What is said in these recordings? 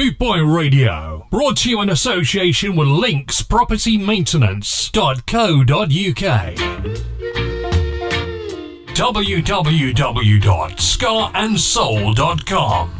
Bootboy Radio, brought to you in association with Links Property Maintenance.co.uk www.scarandsoul.com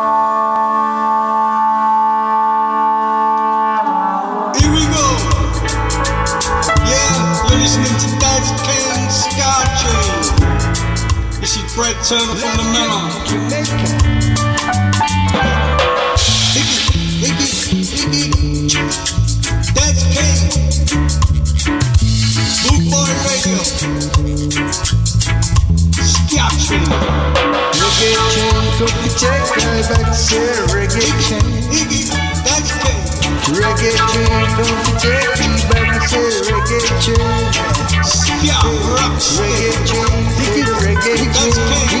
Is Brett Turner from the Manor. Iggy, Iggy, Iggy. Dad's King. Boot Boy Radio. Ska Train. Reggae chain, could you take me back to say reggae chain? Iggy, Dad's King. Reggae chain, could you take me back to say reggae chain? Ska Rock Reggae State. chain, dig it, reggae That's chain, king.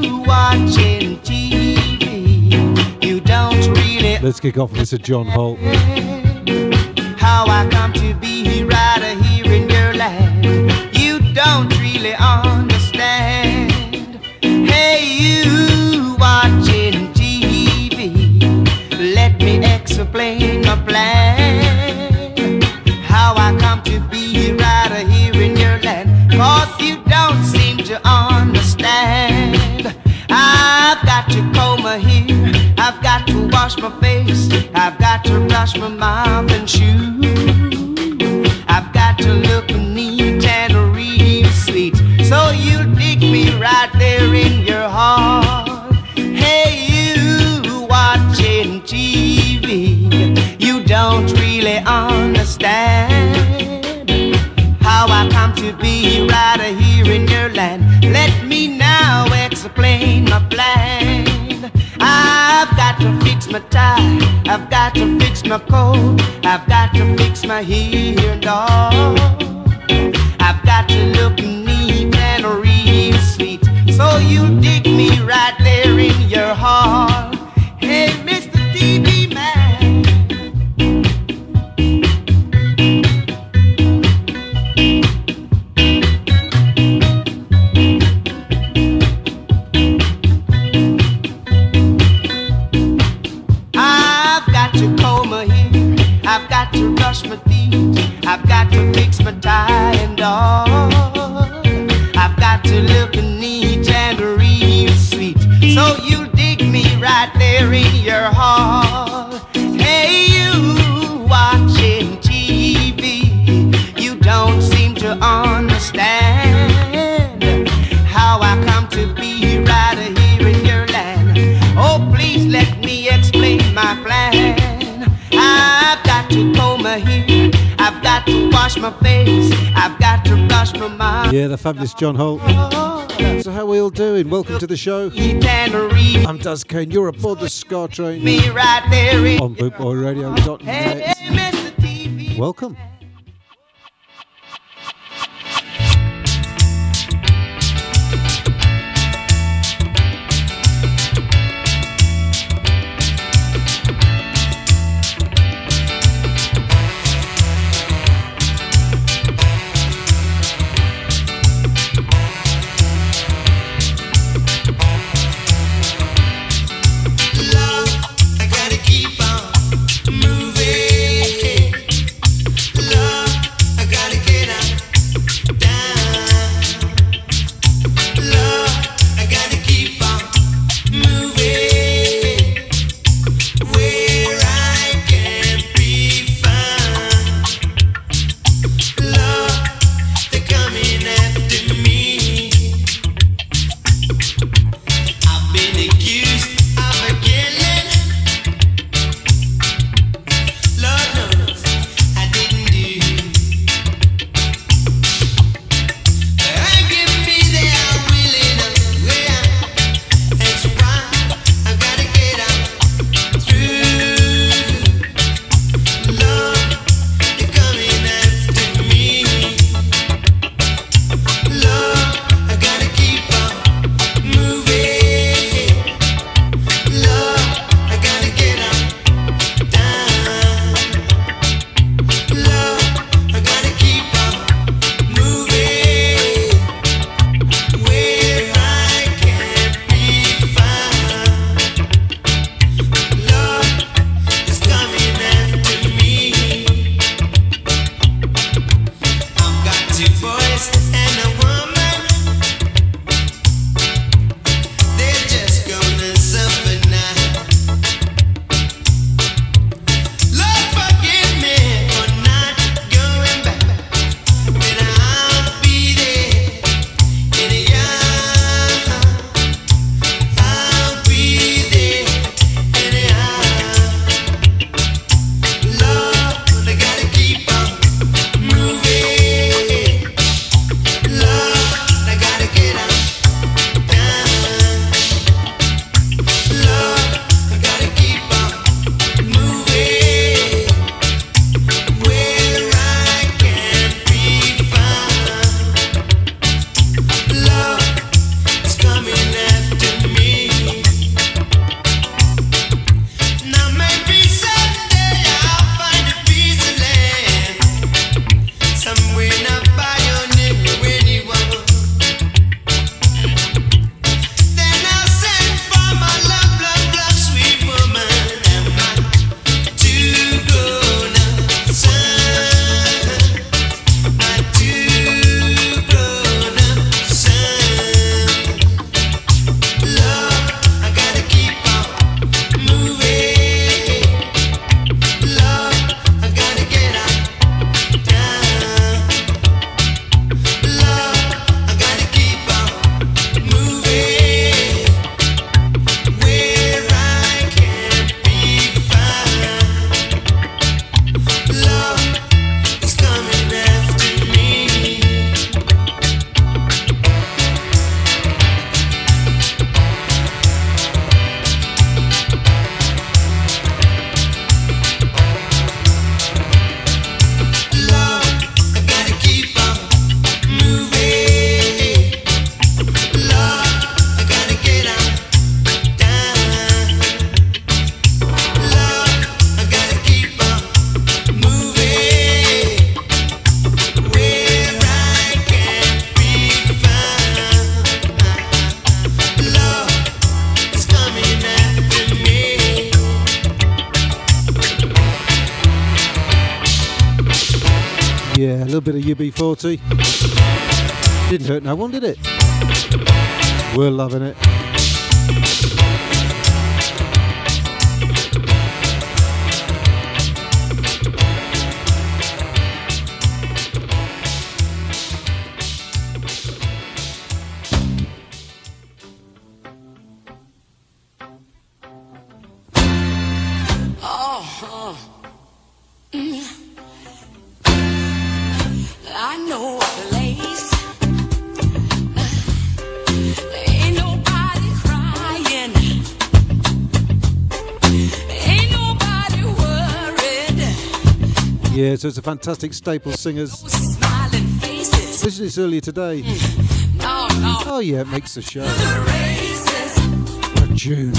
watching TV, you don't really Let's kick off with this of John Holt. how I come to be here wash my face, I've got to brush my mouth and shoe. My tie, I've got to fix my coat, I've got to fix my hair all. I've got to look neat and real sweet, so you dig me right there in your heart. Fix my tie and all. I've got to look and so you dig me right there in your heart. Wash my face, I've got to brush my mouth. Yeah, the fabulous John Holt. So how are we all doing? Welcome to the show. Eat and read I'm Duz Kane. You're aboard the Ska Train me right there on bootboyradio.net. Hey. TV. Welcome. 40. Didn't hurt no one, did it? We're loving it. So it's a fantastic staple singers. This is earlier today. Oh yeah, it makes the show. A June.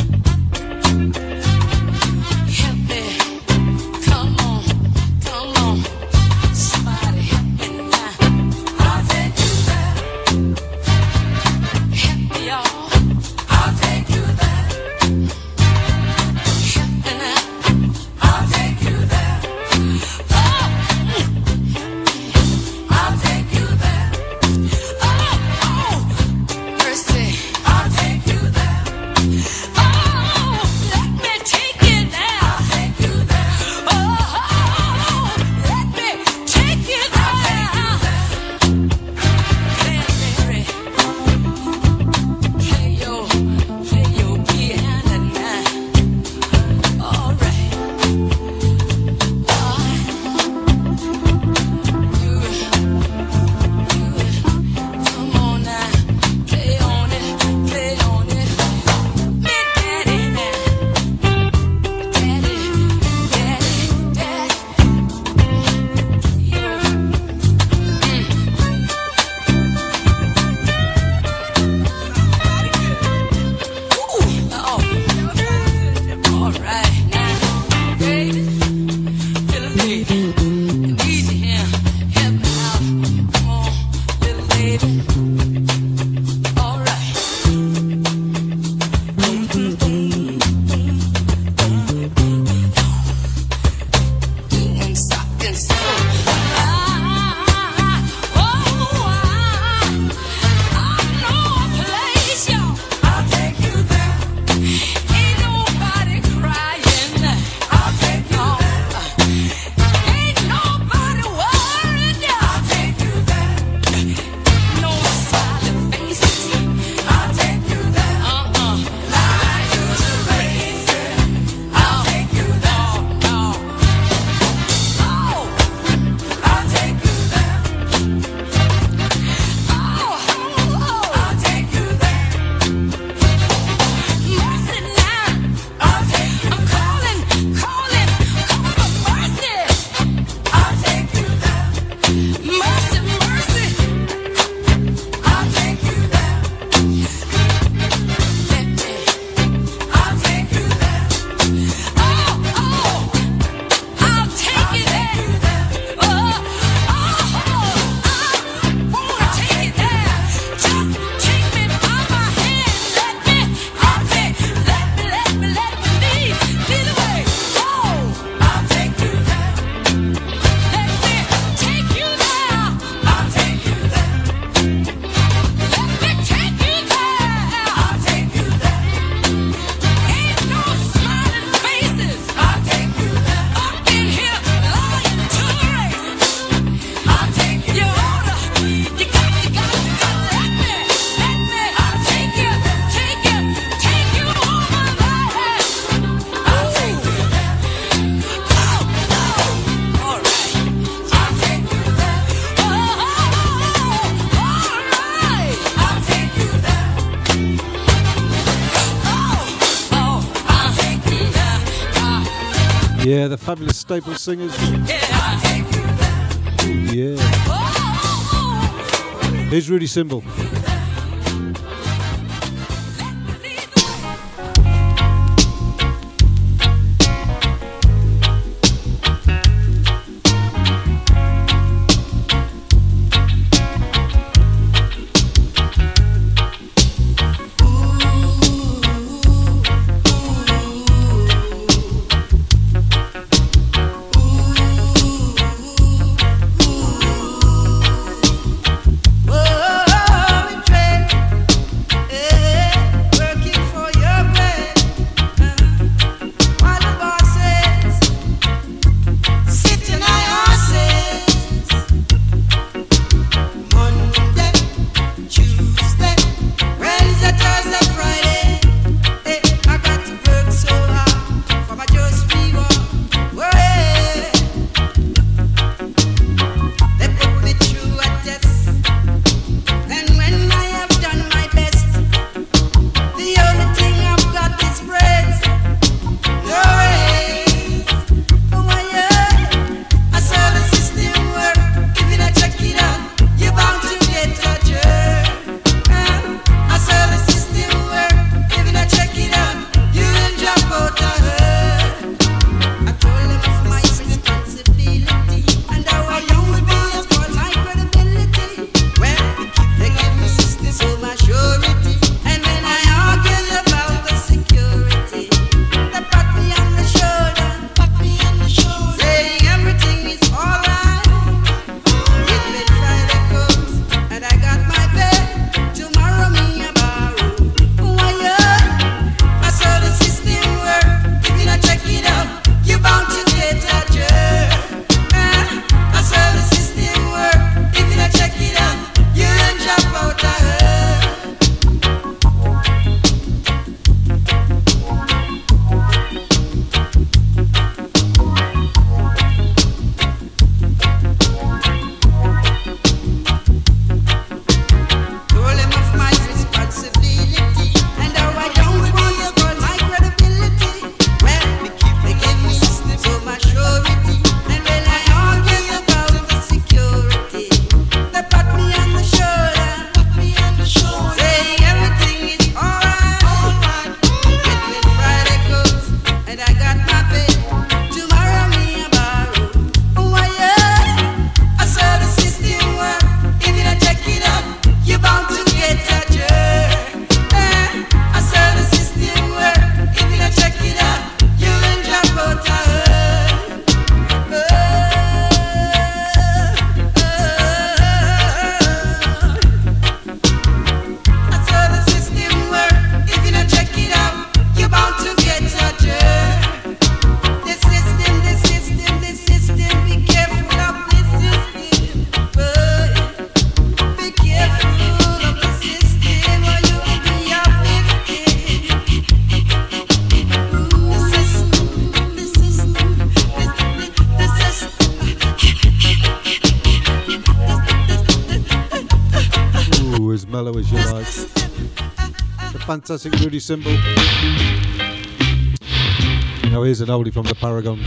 Fabulous staple singers. Yeah. Here's Rudy Symbol. fantastic Rudy symbol. Now here's an oldie from the Paragons.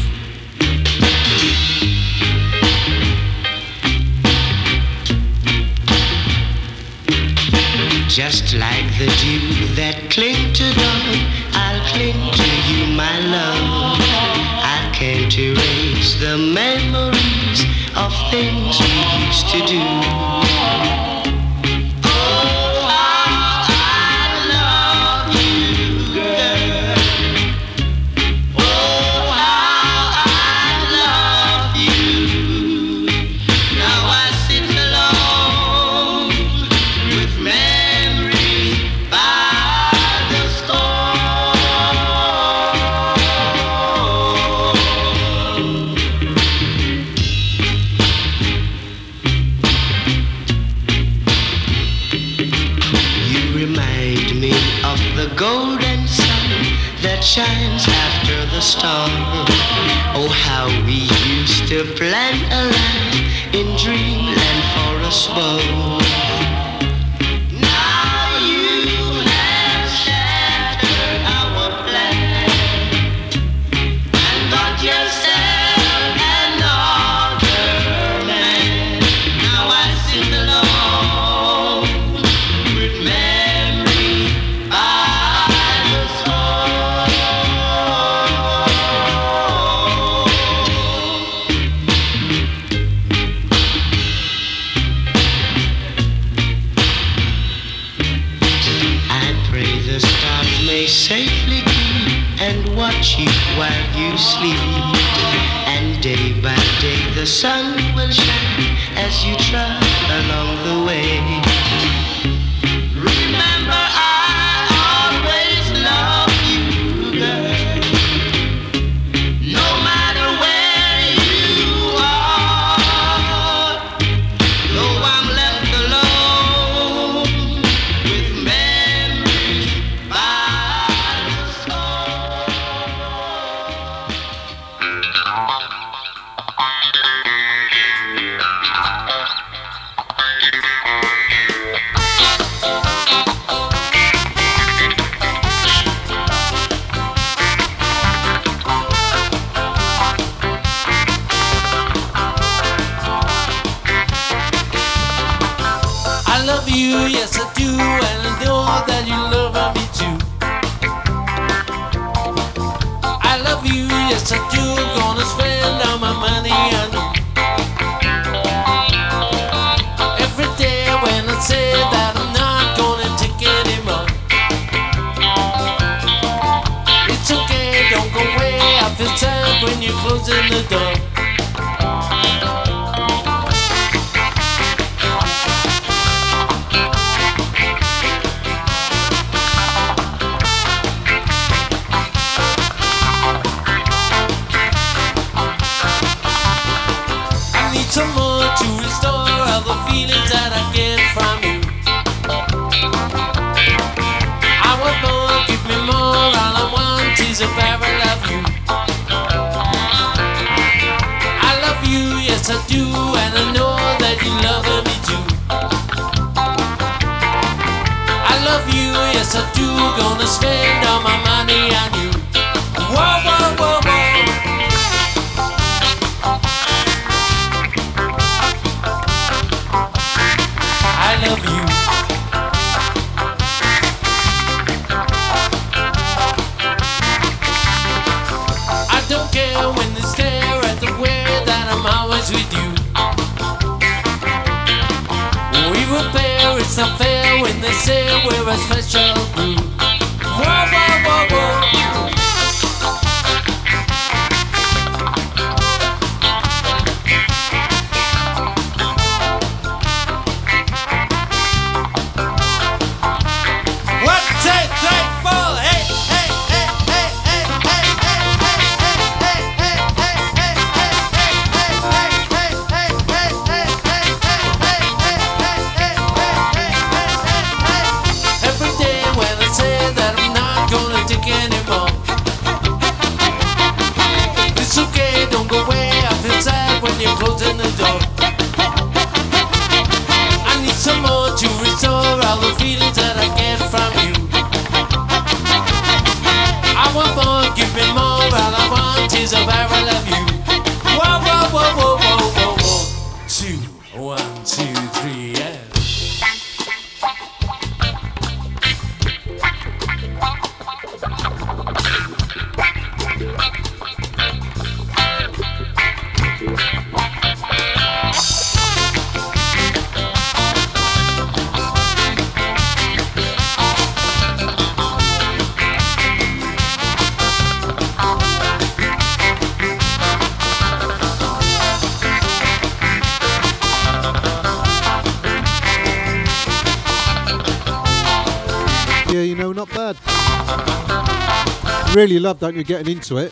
love that you get getting into it,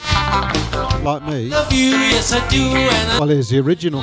like me. Love you, yes I do. well, here's the original.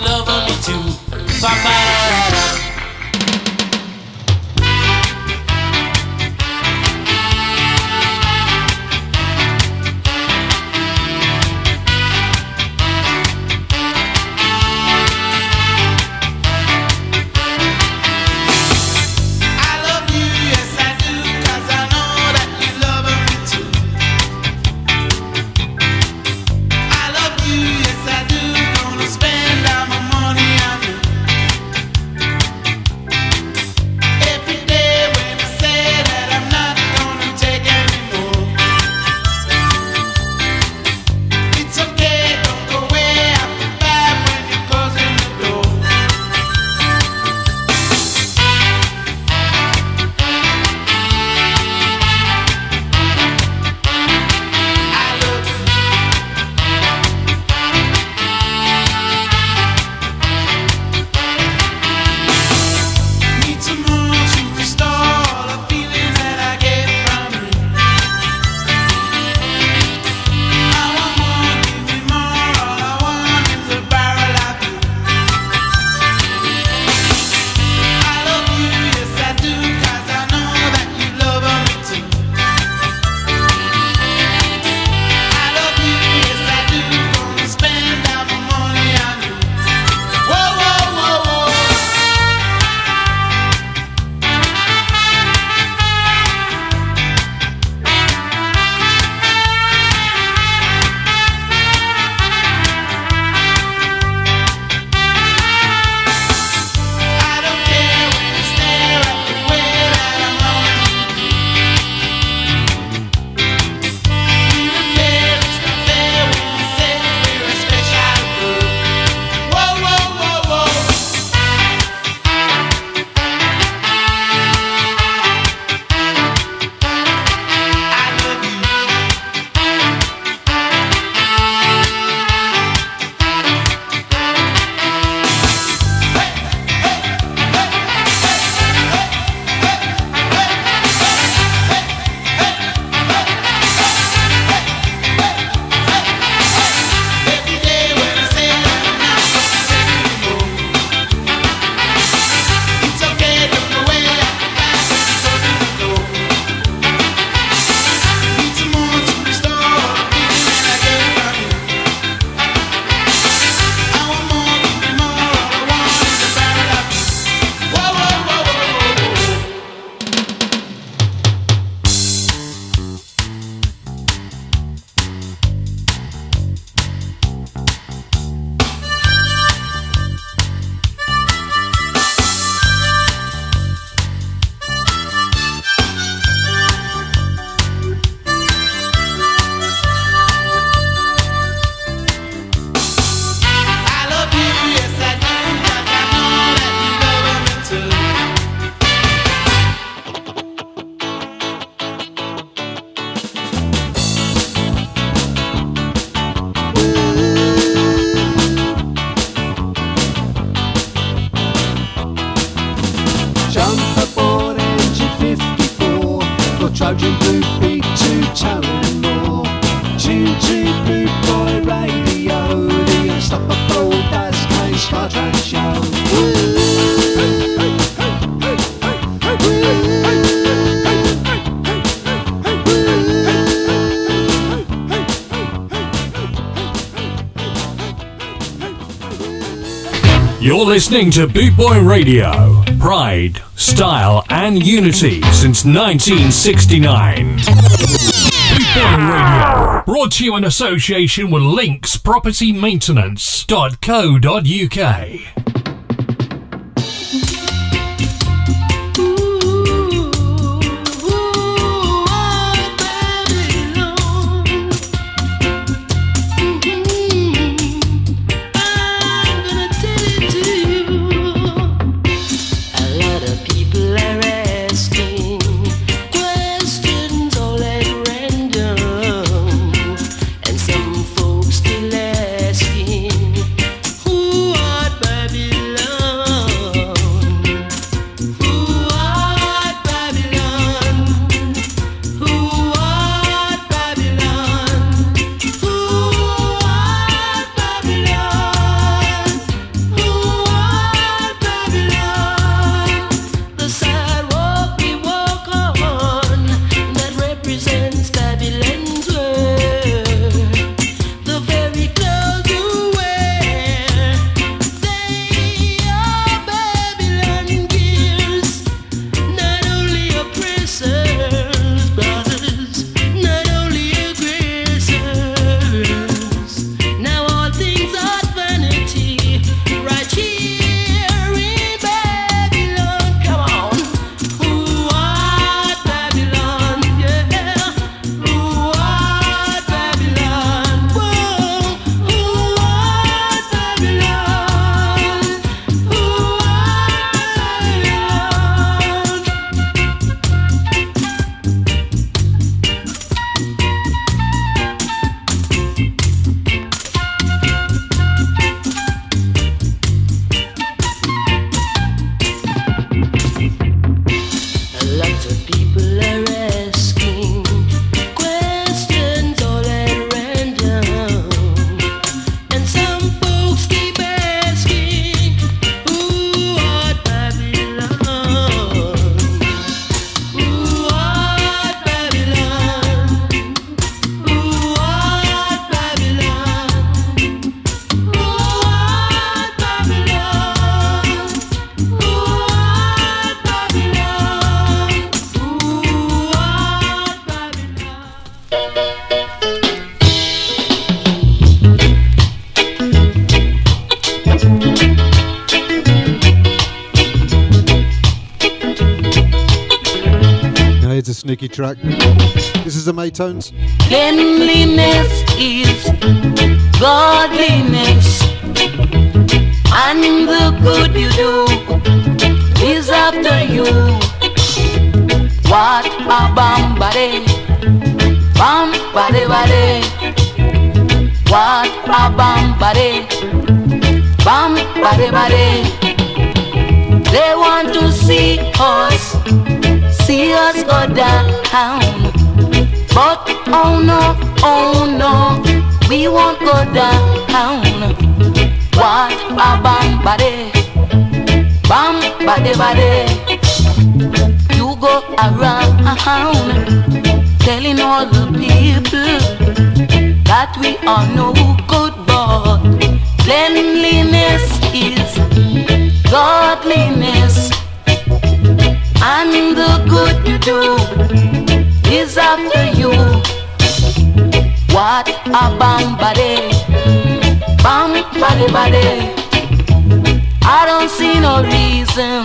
You're listening to Boot Boy Radio. Pride, style, and unity since 1969. Boot Boy Radio. Brought to you in association with Links Property linkspropertymaintenance.co.uk. This we won't go down. What a bam bade, bam bade bade. You go around telling all the people that we are no good, but cleanliness is godliness, and the good you do is after you. What a bam bade, bam bade bade. I don't see no reason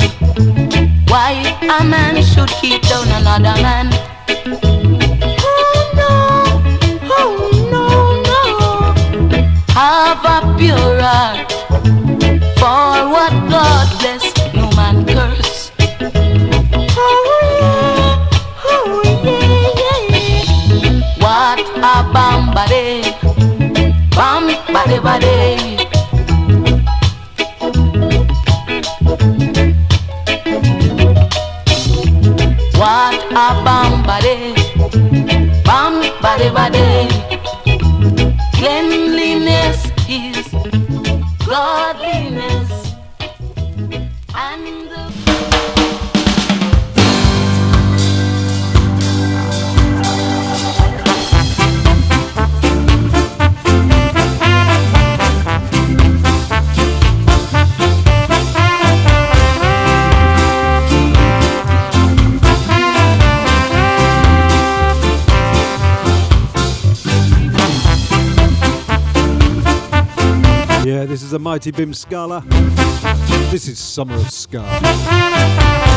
why a man should keep down another man. Oh no, oh no, no. Have a pure heart for what God bless, bam bade bade. What a bam bade, bam bade bade. Cleanliness is godliness, this is a mighty Bim Scala. This is Summer of Ska.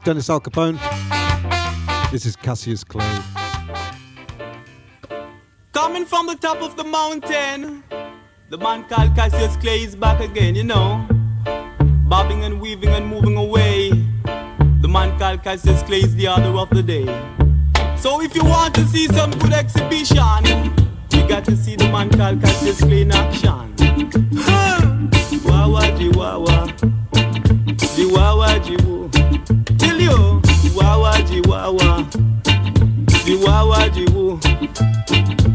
Is Dennis Alcapone. This is Cassius Clay. Coming from the top of the mountain, the man called Cassius Clay is back again, you know. Bobbing and weaving and moving away. The man called Cassius Clay is the order of the day. So if you want to see some good exhibition, you got to see the man called Cassius Clay in action. Huh. Wawa jiwawa, jiwawa jiwu. Till you, wawa jiwawa, jiwawa jiwu.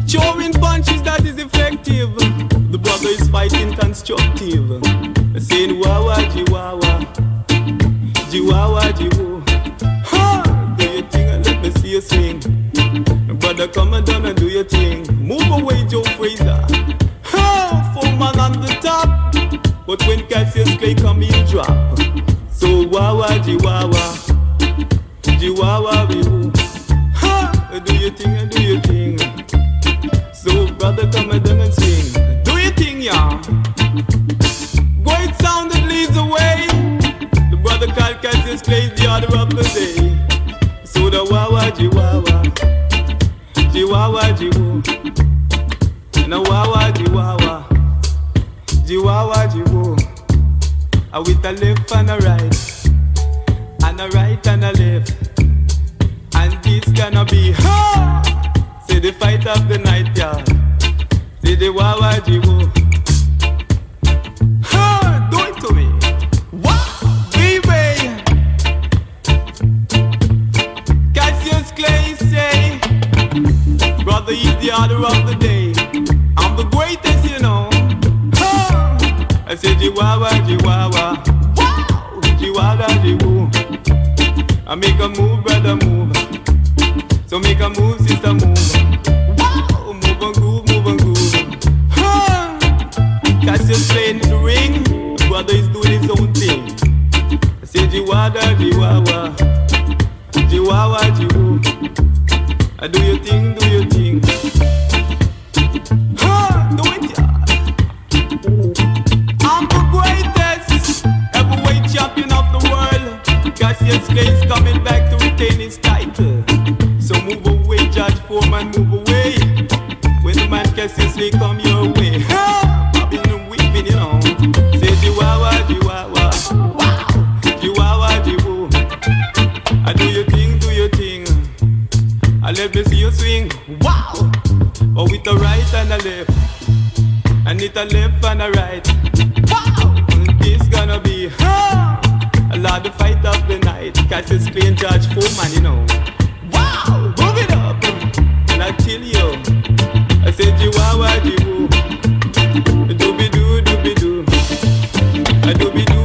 Throwing punches that is effective. The brother is fighting constructive. Saying wawa jiwawa, jiwawa jiwu. Ha! Do your thing and let me see you swing. Brother, come and down and do your thing. Move away, Joe Frazier. Ha! Four man on the top. But when Cassius Clay come, he'll drop. Wawa jiwawa, jiwawa biwu. Ha! Do your thing and do your thing. So brother, come and and sing. Do your thing, yeah. Great sound that leads the way. The brother called Cassius Clay is the order of the day. So the wawa jiwawa, jiwawa jiwu, na wawa jiwawa, jiwawa jiwu. A with a left and a right, and a right and a left, and this gonna be ha. See the fight of the night, yeah. See the wawa jiwu. Ha! Do it to me. Wow, baby. Cassius Clay say, brother, he's the order of the day. I'm the greatest, you know. Ha! I said, Jiwawa, Jiwawa. Wow, Jiwawa, Jiwu. I make a move, brother, move. So make a move, sister, move. Wow, move and groove, move and groove. Huh. Cause you're playing the ring, brother is doing his own thing. I say Jiwada, Jiwawa, Jiwawa, Jiwu. I do your thing, do your thing. Cassius Clay is coming back to retain his title. So move away, George Foreman, move away. When the man Cassius Clay come your way, I've been weeping, you know. Say Chihuahua, Chihuahua, Chihuahua, Chihu. I do your thing, do your thing. I let me see you swing, wow. Or with the right and the left, and it a left and a right. Wow, it's gonna be. Hey! Lord, the fight of the night. Cause Clay and George Foreman, you know. Wow, move it up. And I tell you. I said, you are what you do. Doobie doo, doobie doo. Doobie doo.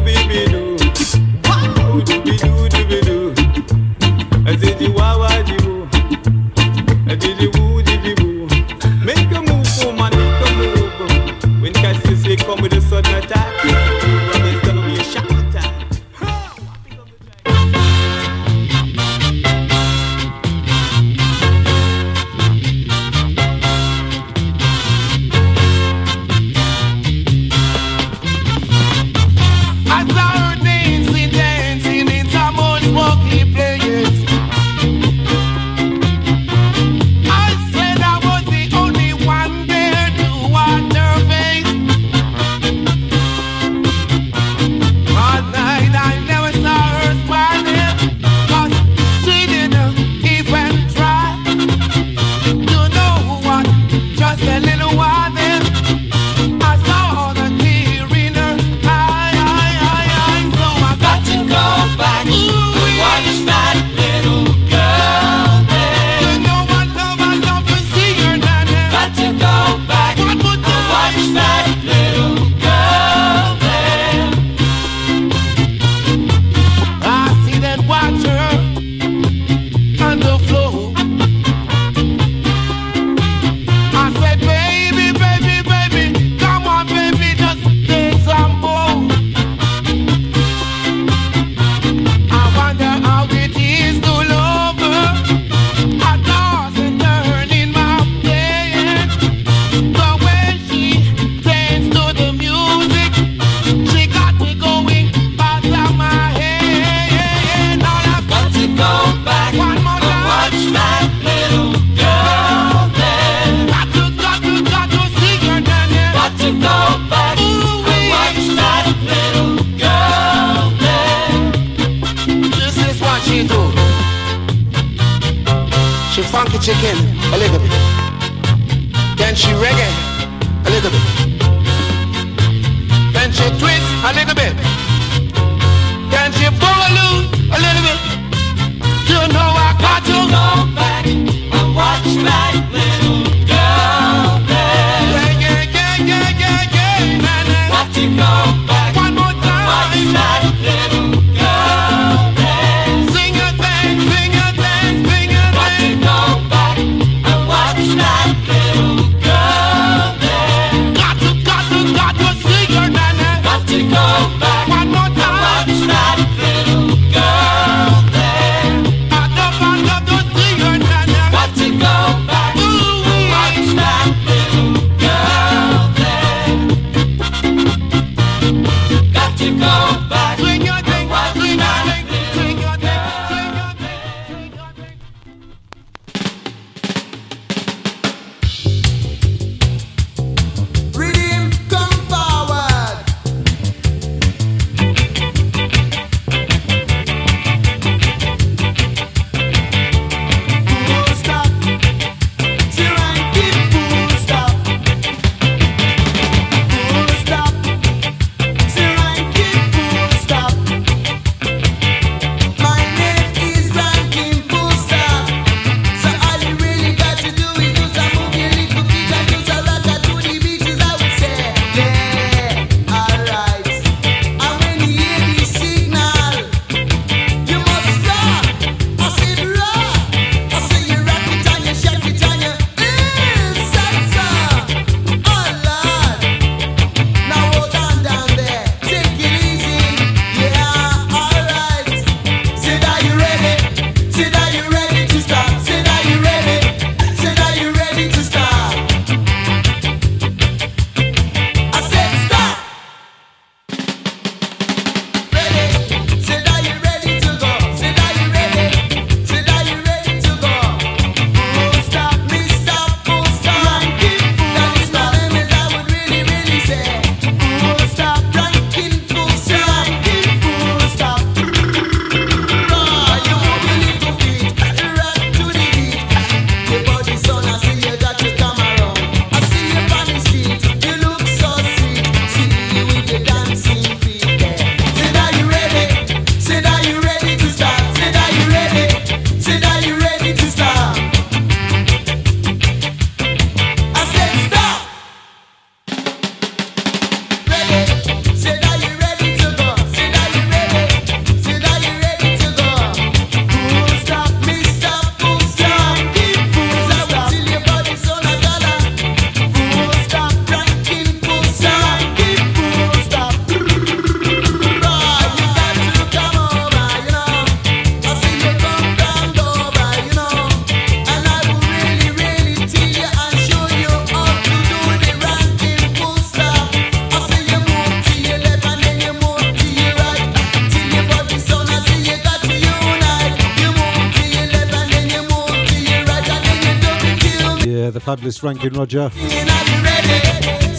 That's Ranking Roger.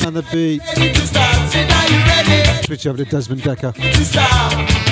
And the beat. Switch over to Desmond Dekker.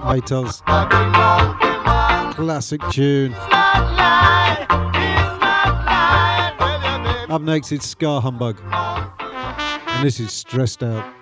Fantastic Maytals. Classic tune. Up next, it's Ska Humbug. And this is Stressed Out.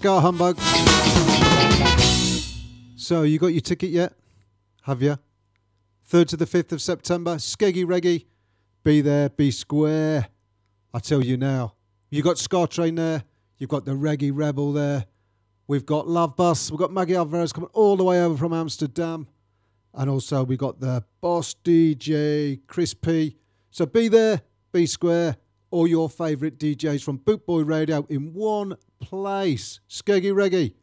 Ska Humbug. So, you got your ticket yet? Have you? 3rd to the 5th of September, Skeggy Reggae. Be there, be square. I tell you now, you've got Ska Train there, you've got the Reggae Rebel there, we've got Love Bus, we've got Maggie Alvarez coming all the way over from Amsterdam, and also we've got the Boss DJ Chris P. So be there, be square, all your favourite DJs from Bootboy Radio in one place. Skeggy Reggae,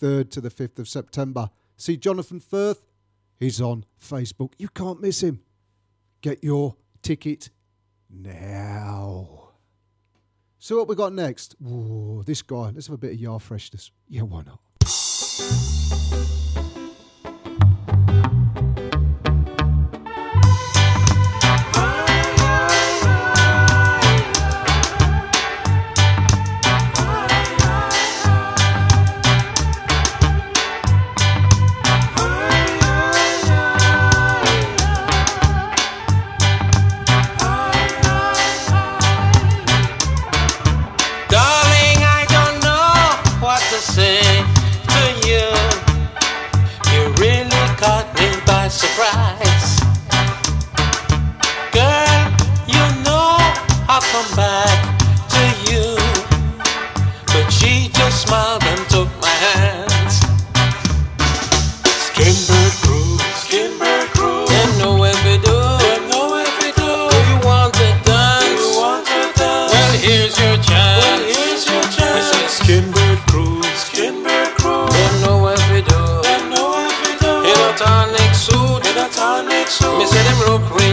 3rd to the 5th of September. See Jonathan Firth? He's on Facebook. You can't miss him. Get your ticket now. So what we got next? Ooh, this guy. Let's have a bit of yard freshness. Yeah, why not? she just smiled and took my hand. Skimbird crew, Skimbird crew, they know if we do, they know if we do. Do you want to dance? Do you want to dance? Well, here's your chance. Well, here's your chance. I say Skimbird crew, Skimbird crew, they know if we do, they know if we do. In a tonic suit, in a tonic suit, me say them look. Real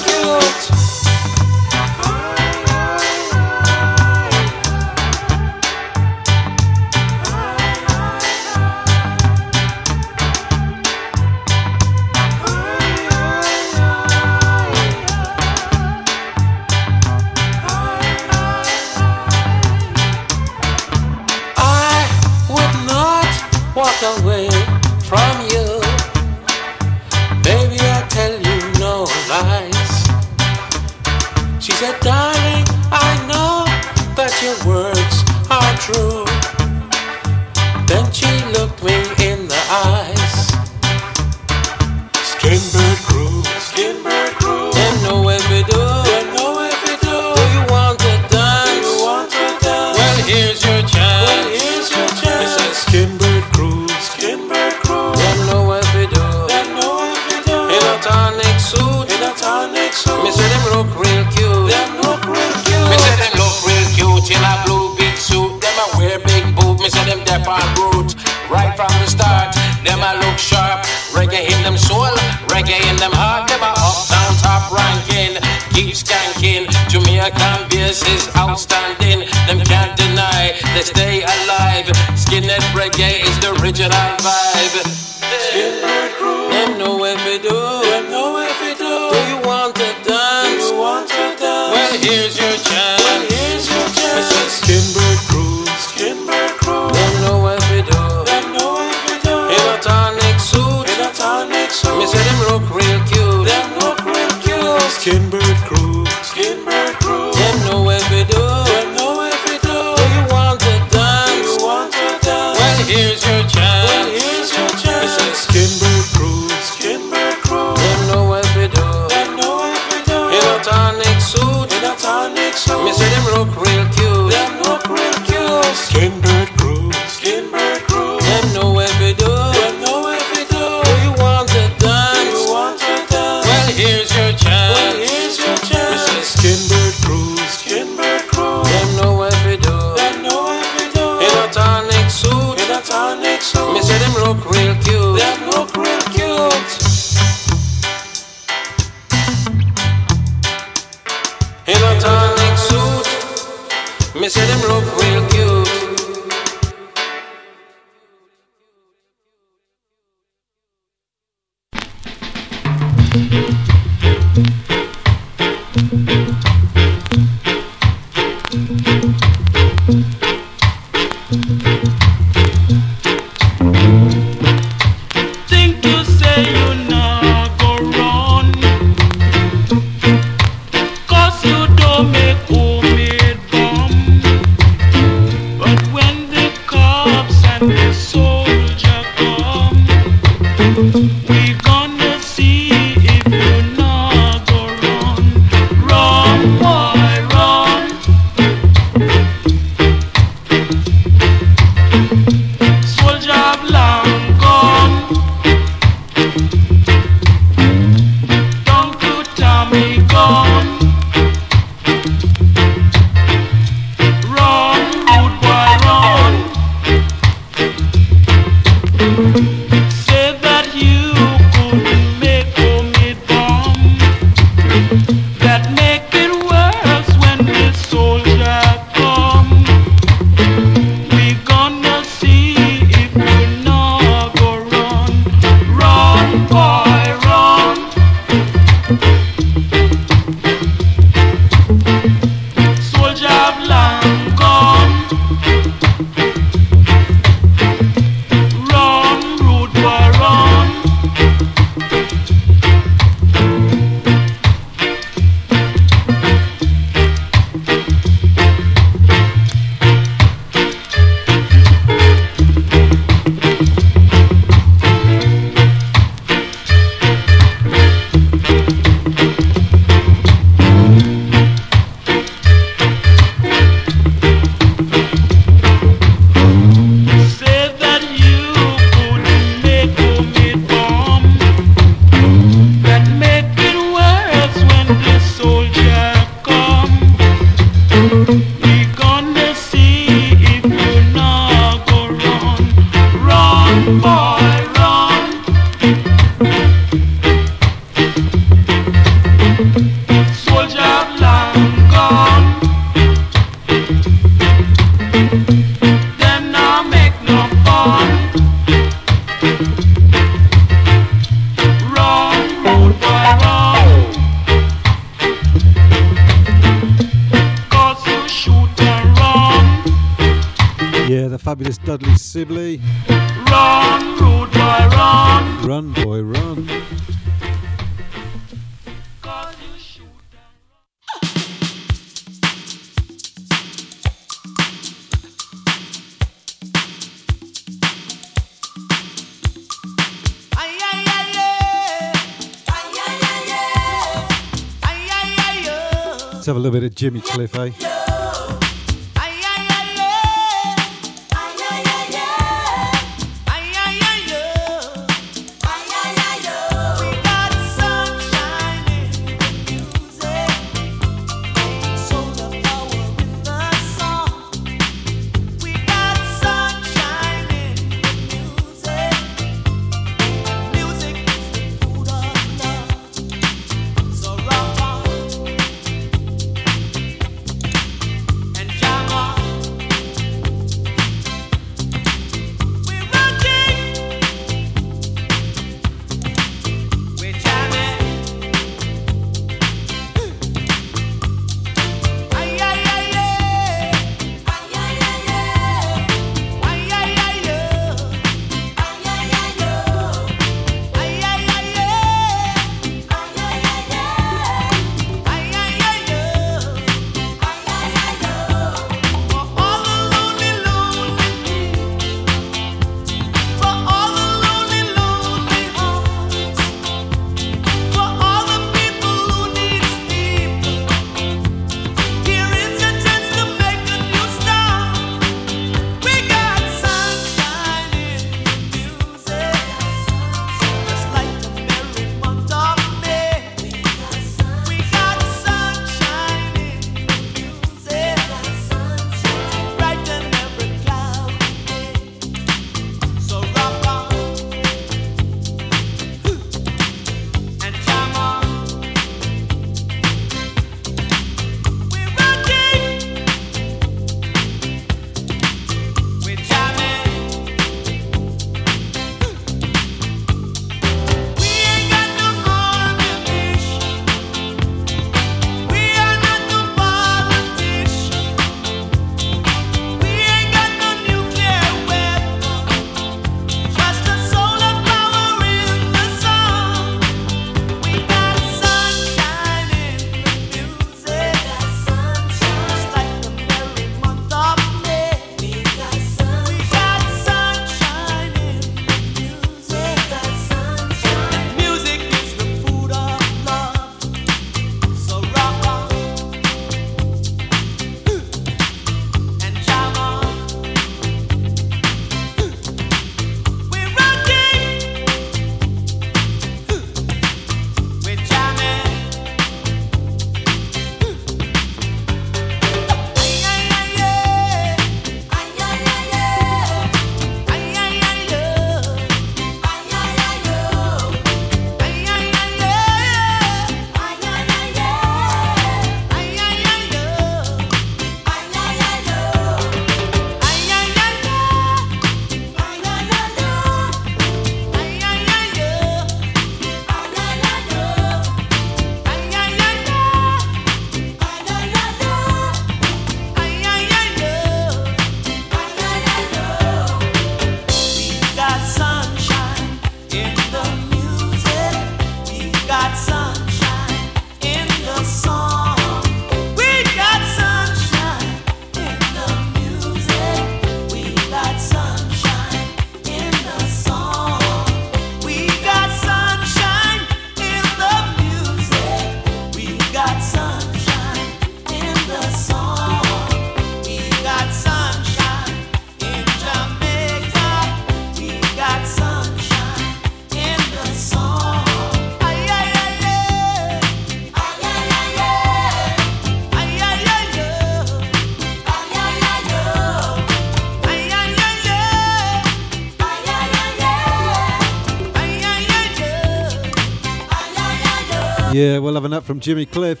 Yeah, we'll have an up from Jimmy Cliff.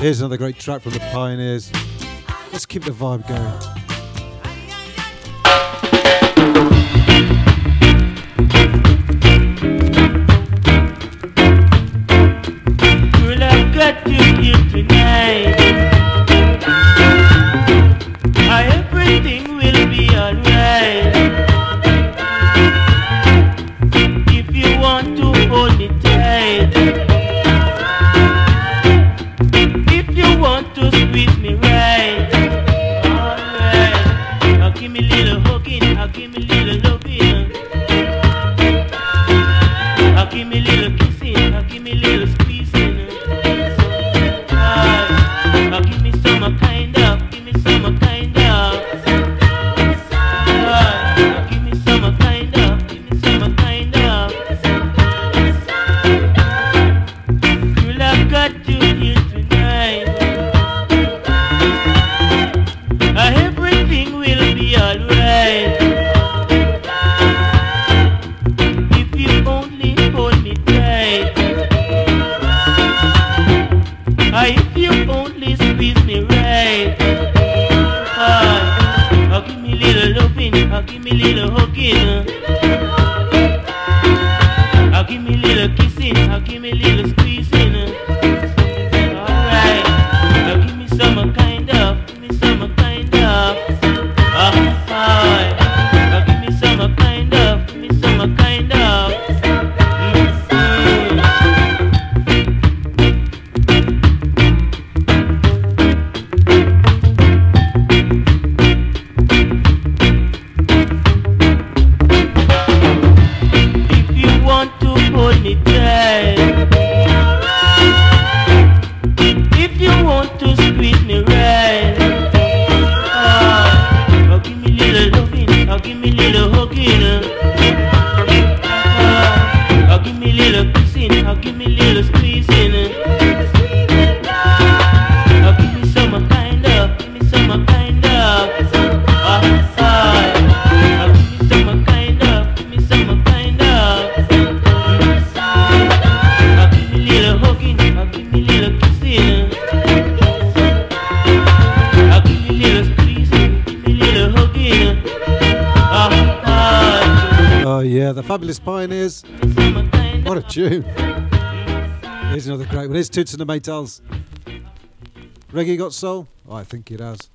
Here's another great track from the Pioneers. Let's keep the vibe going. tune. Here's another great one. Here's Toots and the Maytals. Reggae got soul? Oh, I think it has.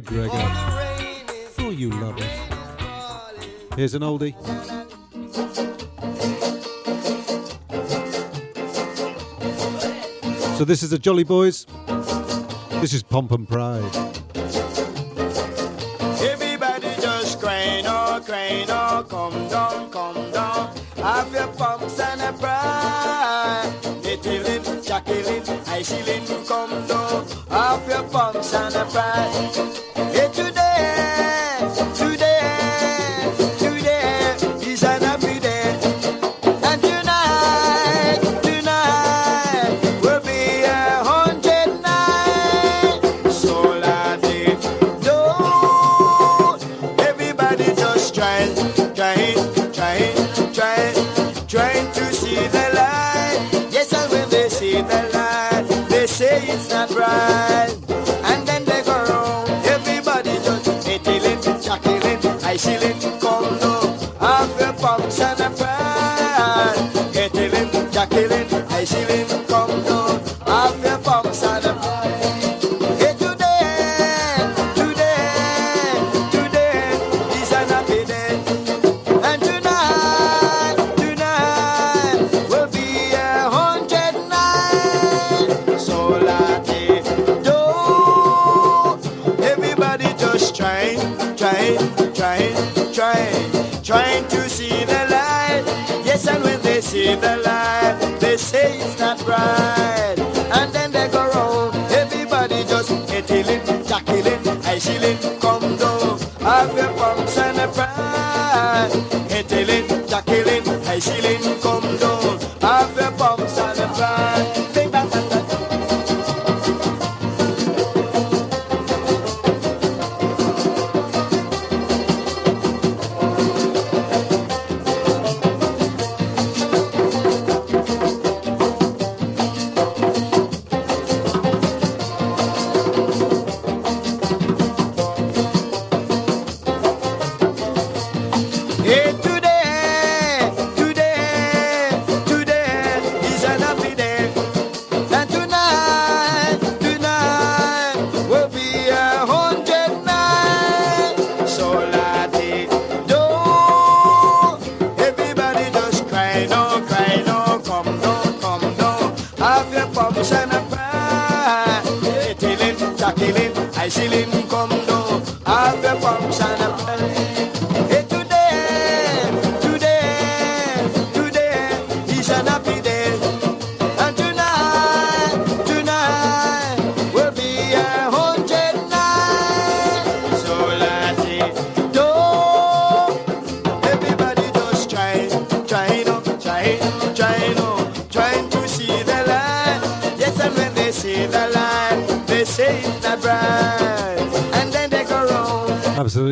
McGregor. Oh, you love it. Here's an oldie. So this is the Jolly Boys. This is Pomp and Pride. Everybody just crying, oh, crying, oh, come down, come down. Have your pumps and a pride. Skittling, shackling, I shilling, come down. up your pumps and a pride.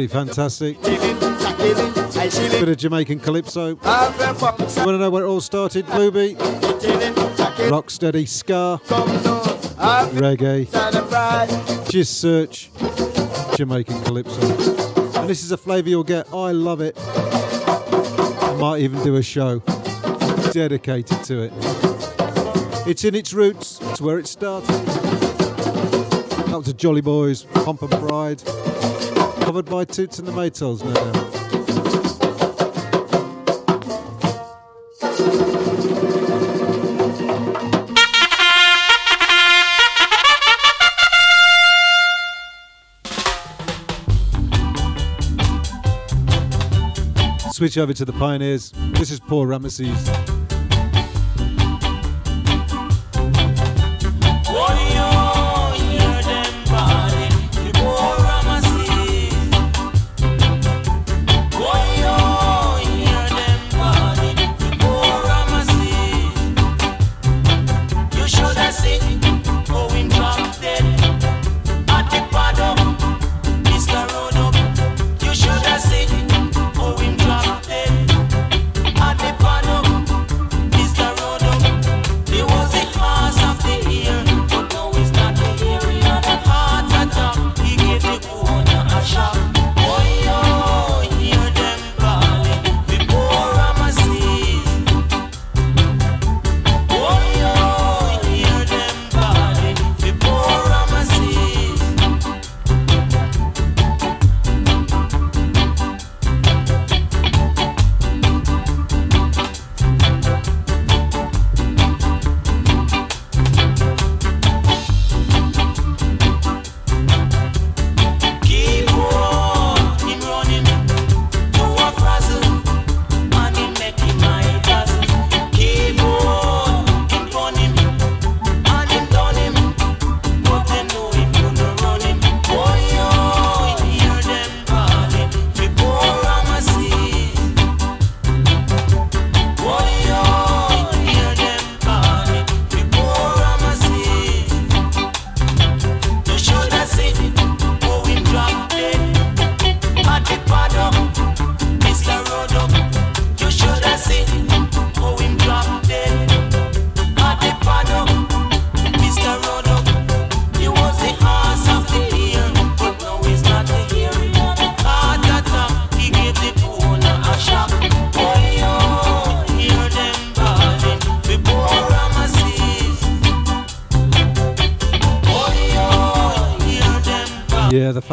fantastic. Bit of Jamaican calypso. You want to know where it all started? Bluebeat, Rocksteady, Ska, Reggae. Just search Jamaican calypso. And this is a flavour you'll get. I love it. I might even do a show dedicated to it. It's in its roots. It's where it started. That was Jolly Boys, Pomp and Pride covered by Toots and the Maytals, no doubt. Switch over to the Pioneers. This is Paul Ramesses.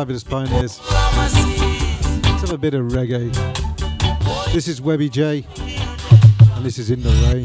Fabulous pioneers. Let's have a bit of reggae. This is Webby J, and this is In the Rain.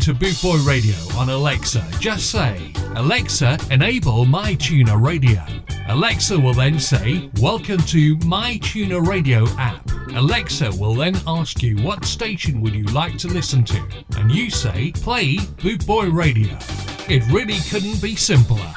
To listen to Boot Boy Radio on Alexa, just say, Alexa, enable My Tuner Radio. Alexa will then say, Welcome to My Tuner Radio app. Alexa will then ask you what station would you like to listen to, and you say, Play Boot Boy Radio. It really couldn't be simpler.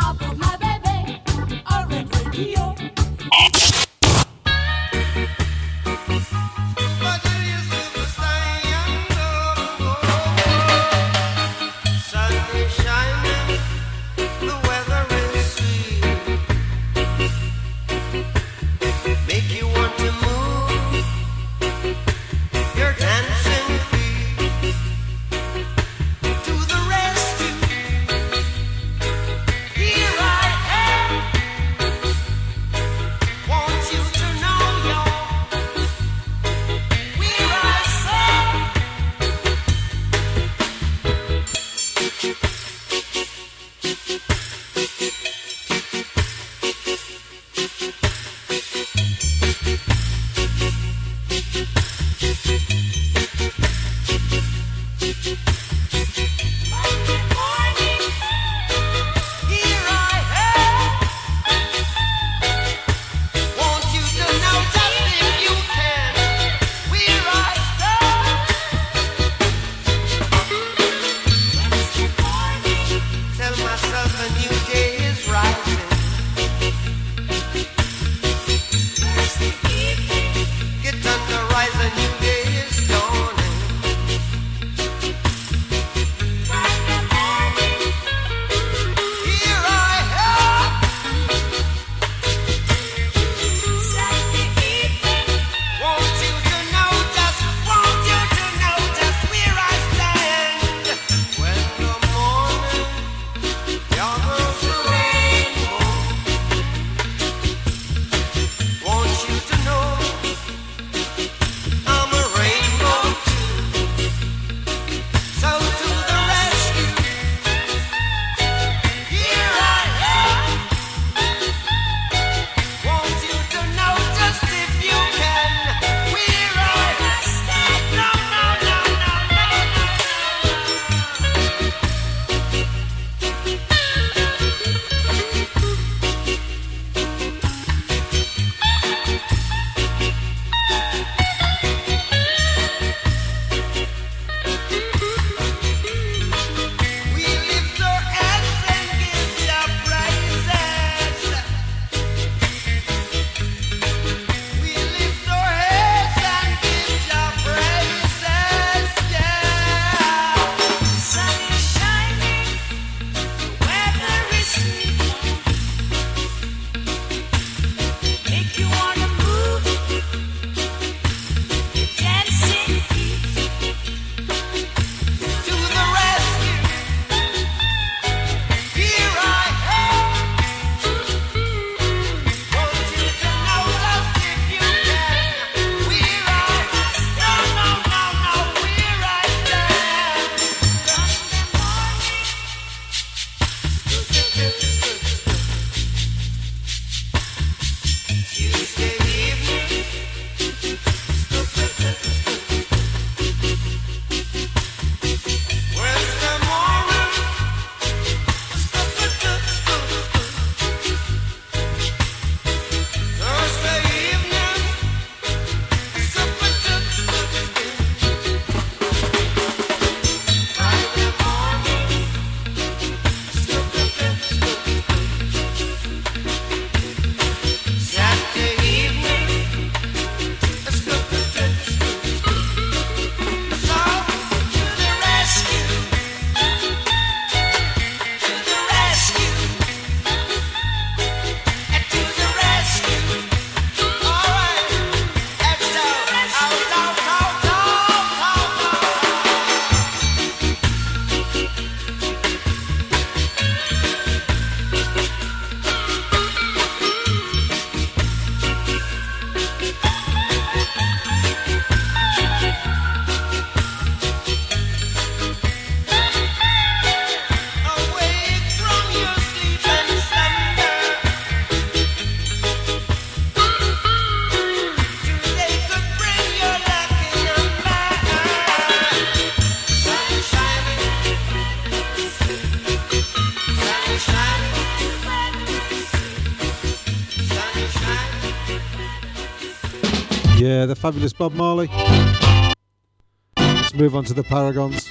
the fabulous Bob Marley. Let's move on to the Paragons.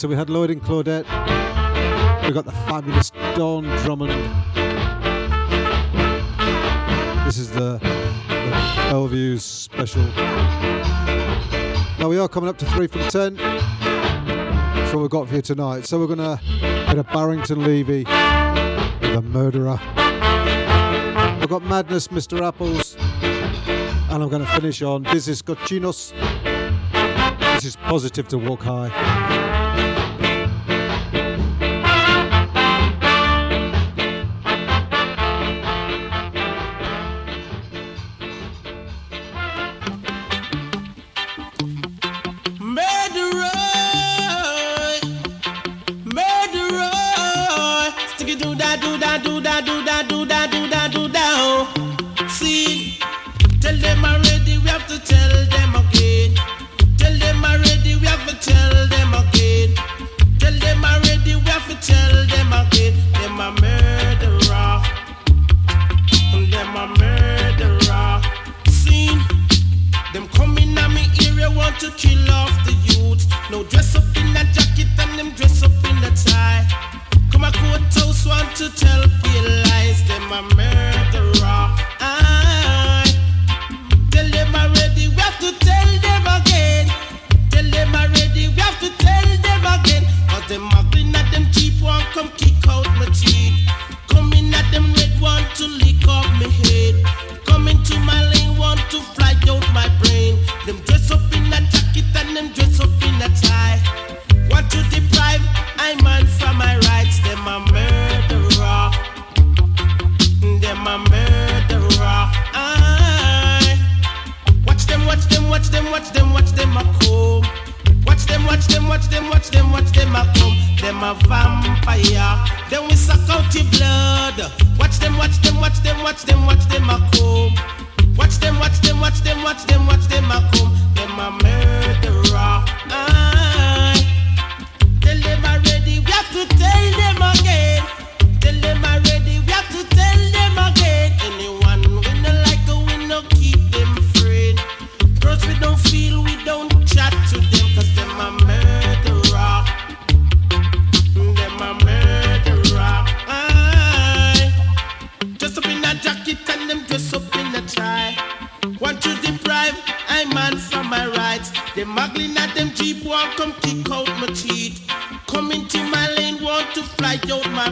so we had Lloyd and Claudette. We got the fabulous Don Drummond. This is the, the special. Now we are coming up to three from ten. That's what we've got for you tonight. So we're gonna go a Barrington Levy, the murderer. I've got Madness, Mr. Apples, and I'm gonna finish on This is This is positive to walk high. watch them, watch them a come. Watch them, watch them, watch them, watch them, watch them a come. Them a vampire. Then we suck out your blood. Watch them, watch them, watch them, watch them, watch them a come. Watch them, watch them, watch them, watch them, watch them a come. Them a murderer.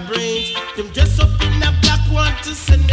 brains. Them dress up in a black, want to send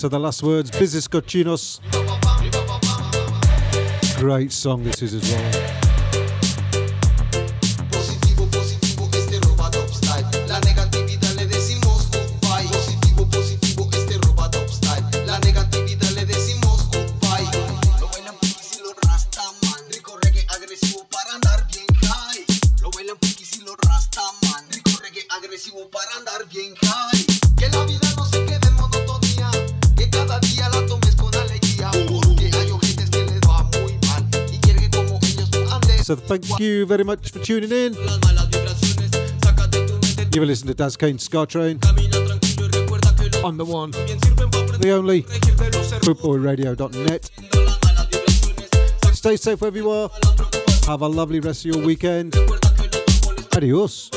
so the last words, Business Cochinos. Great song this is as well. you very much for tuning in. You were listening to Daz Kane Ska Train on the one, the only, Bootboyradio.net. Stay safe wherever you are. Have a lovely rest of your weekend. Adios.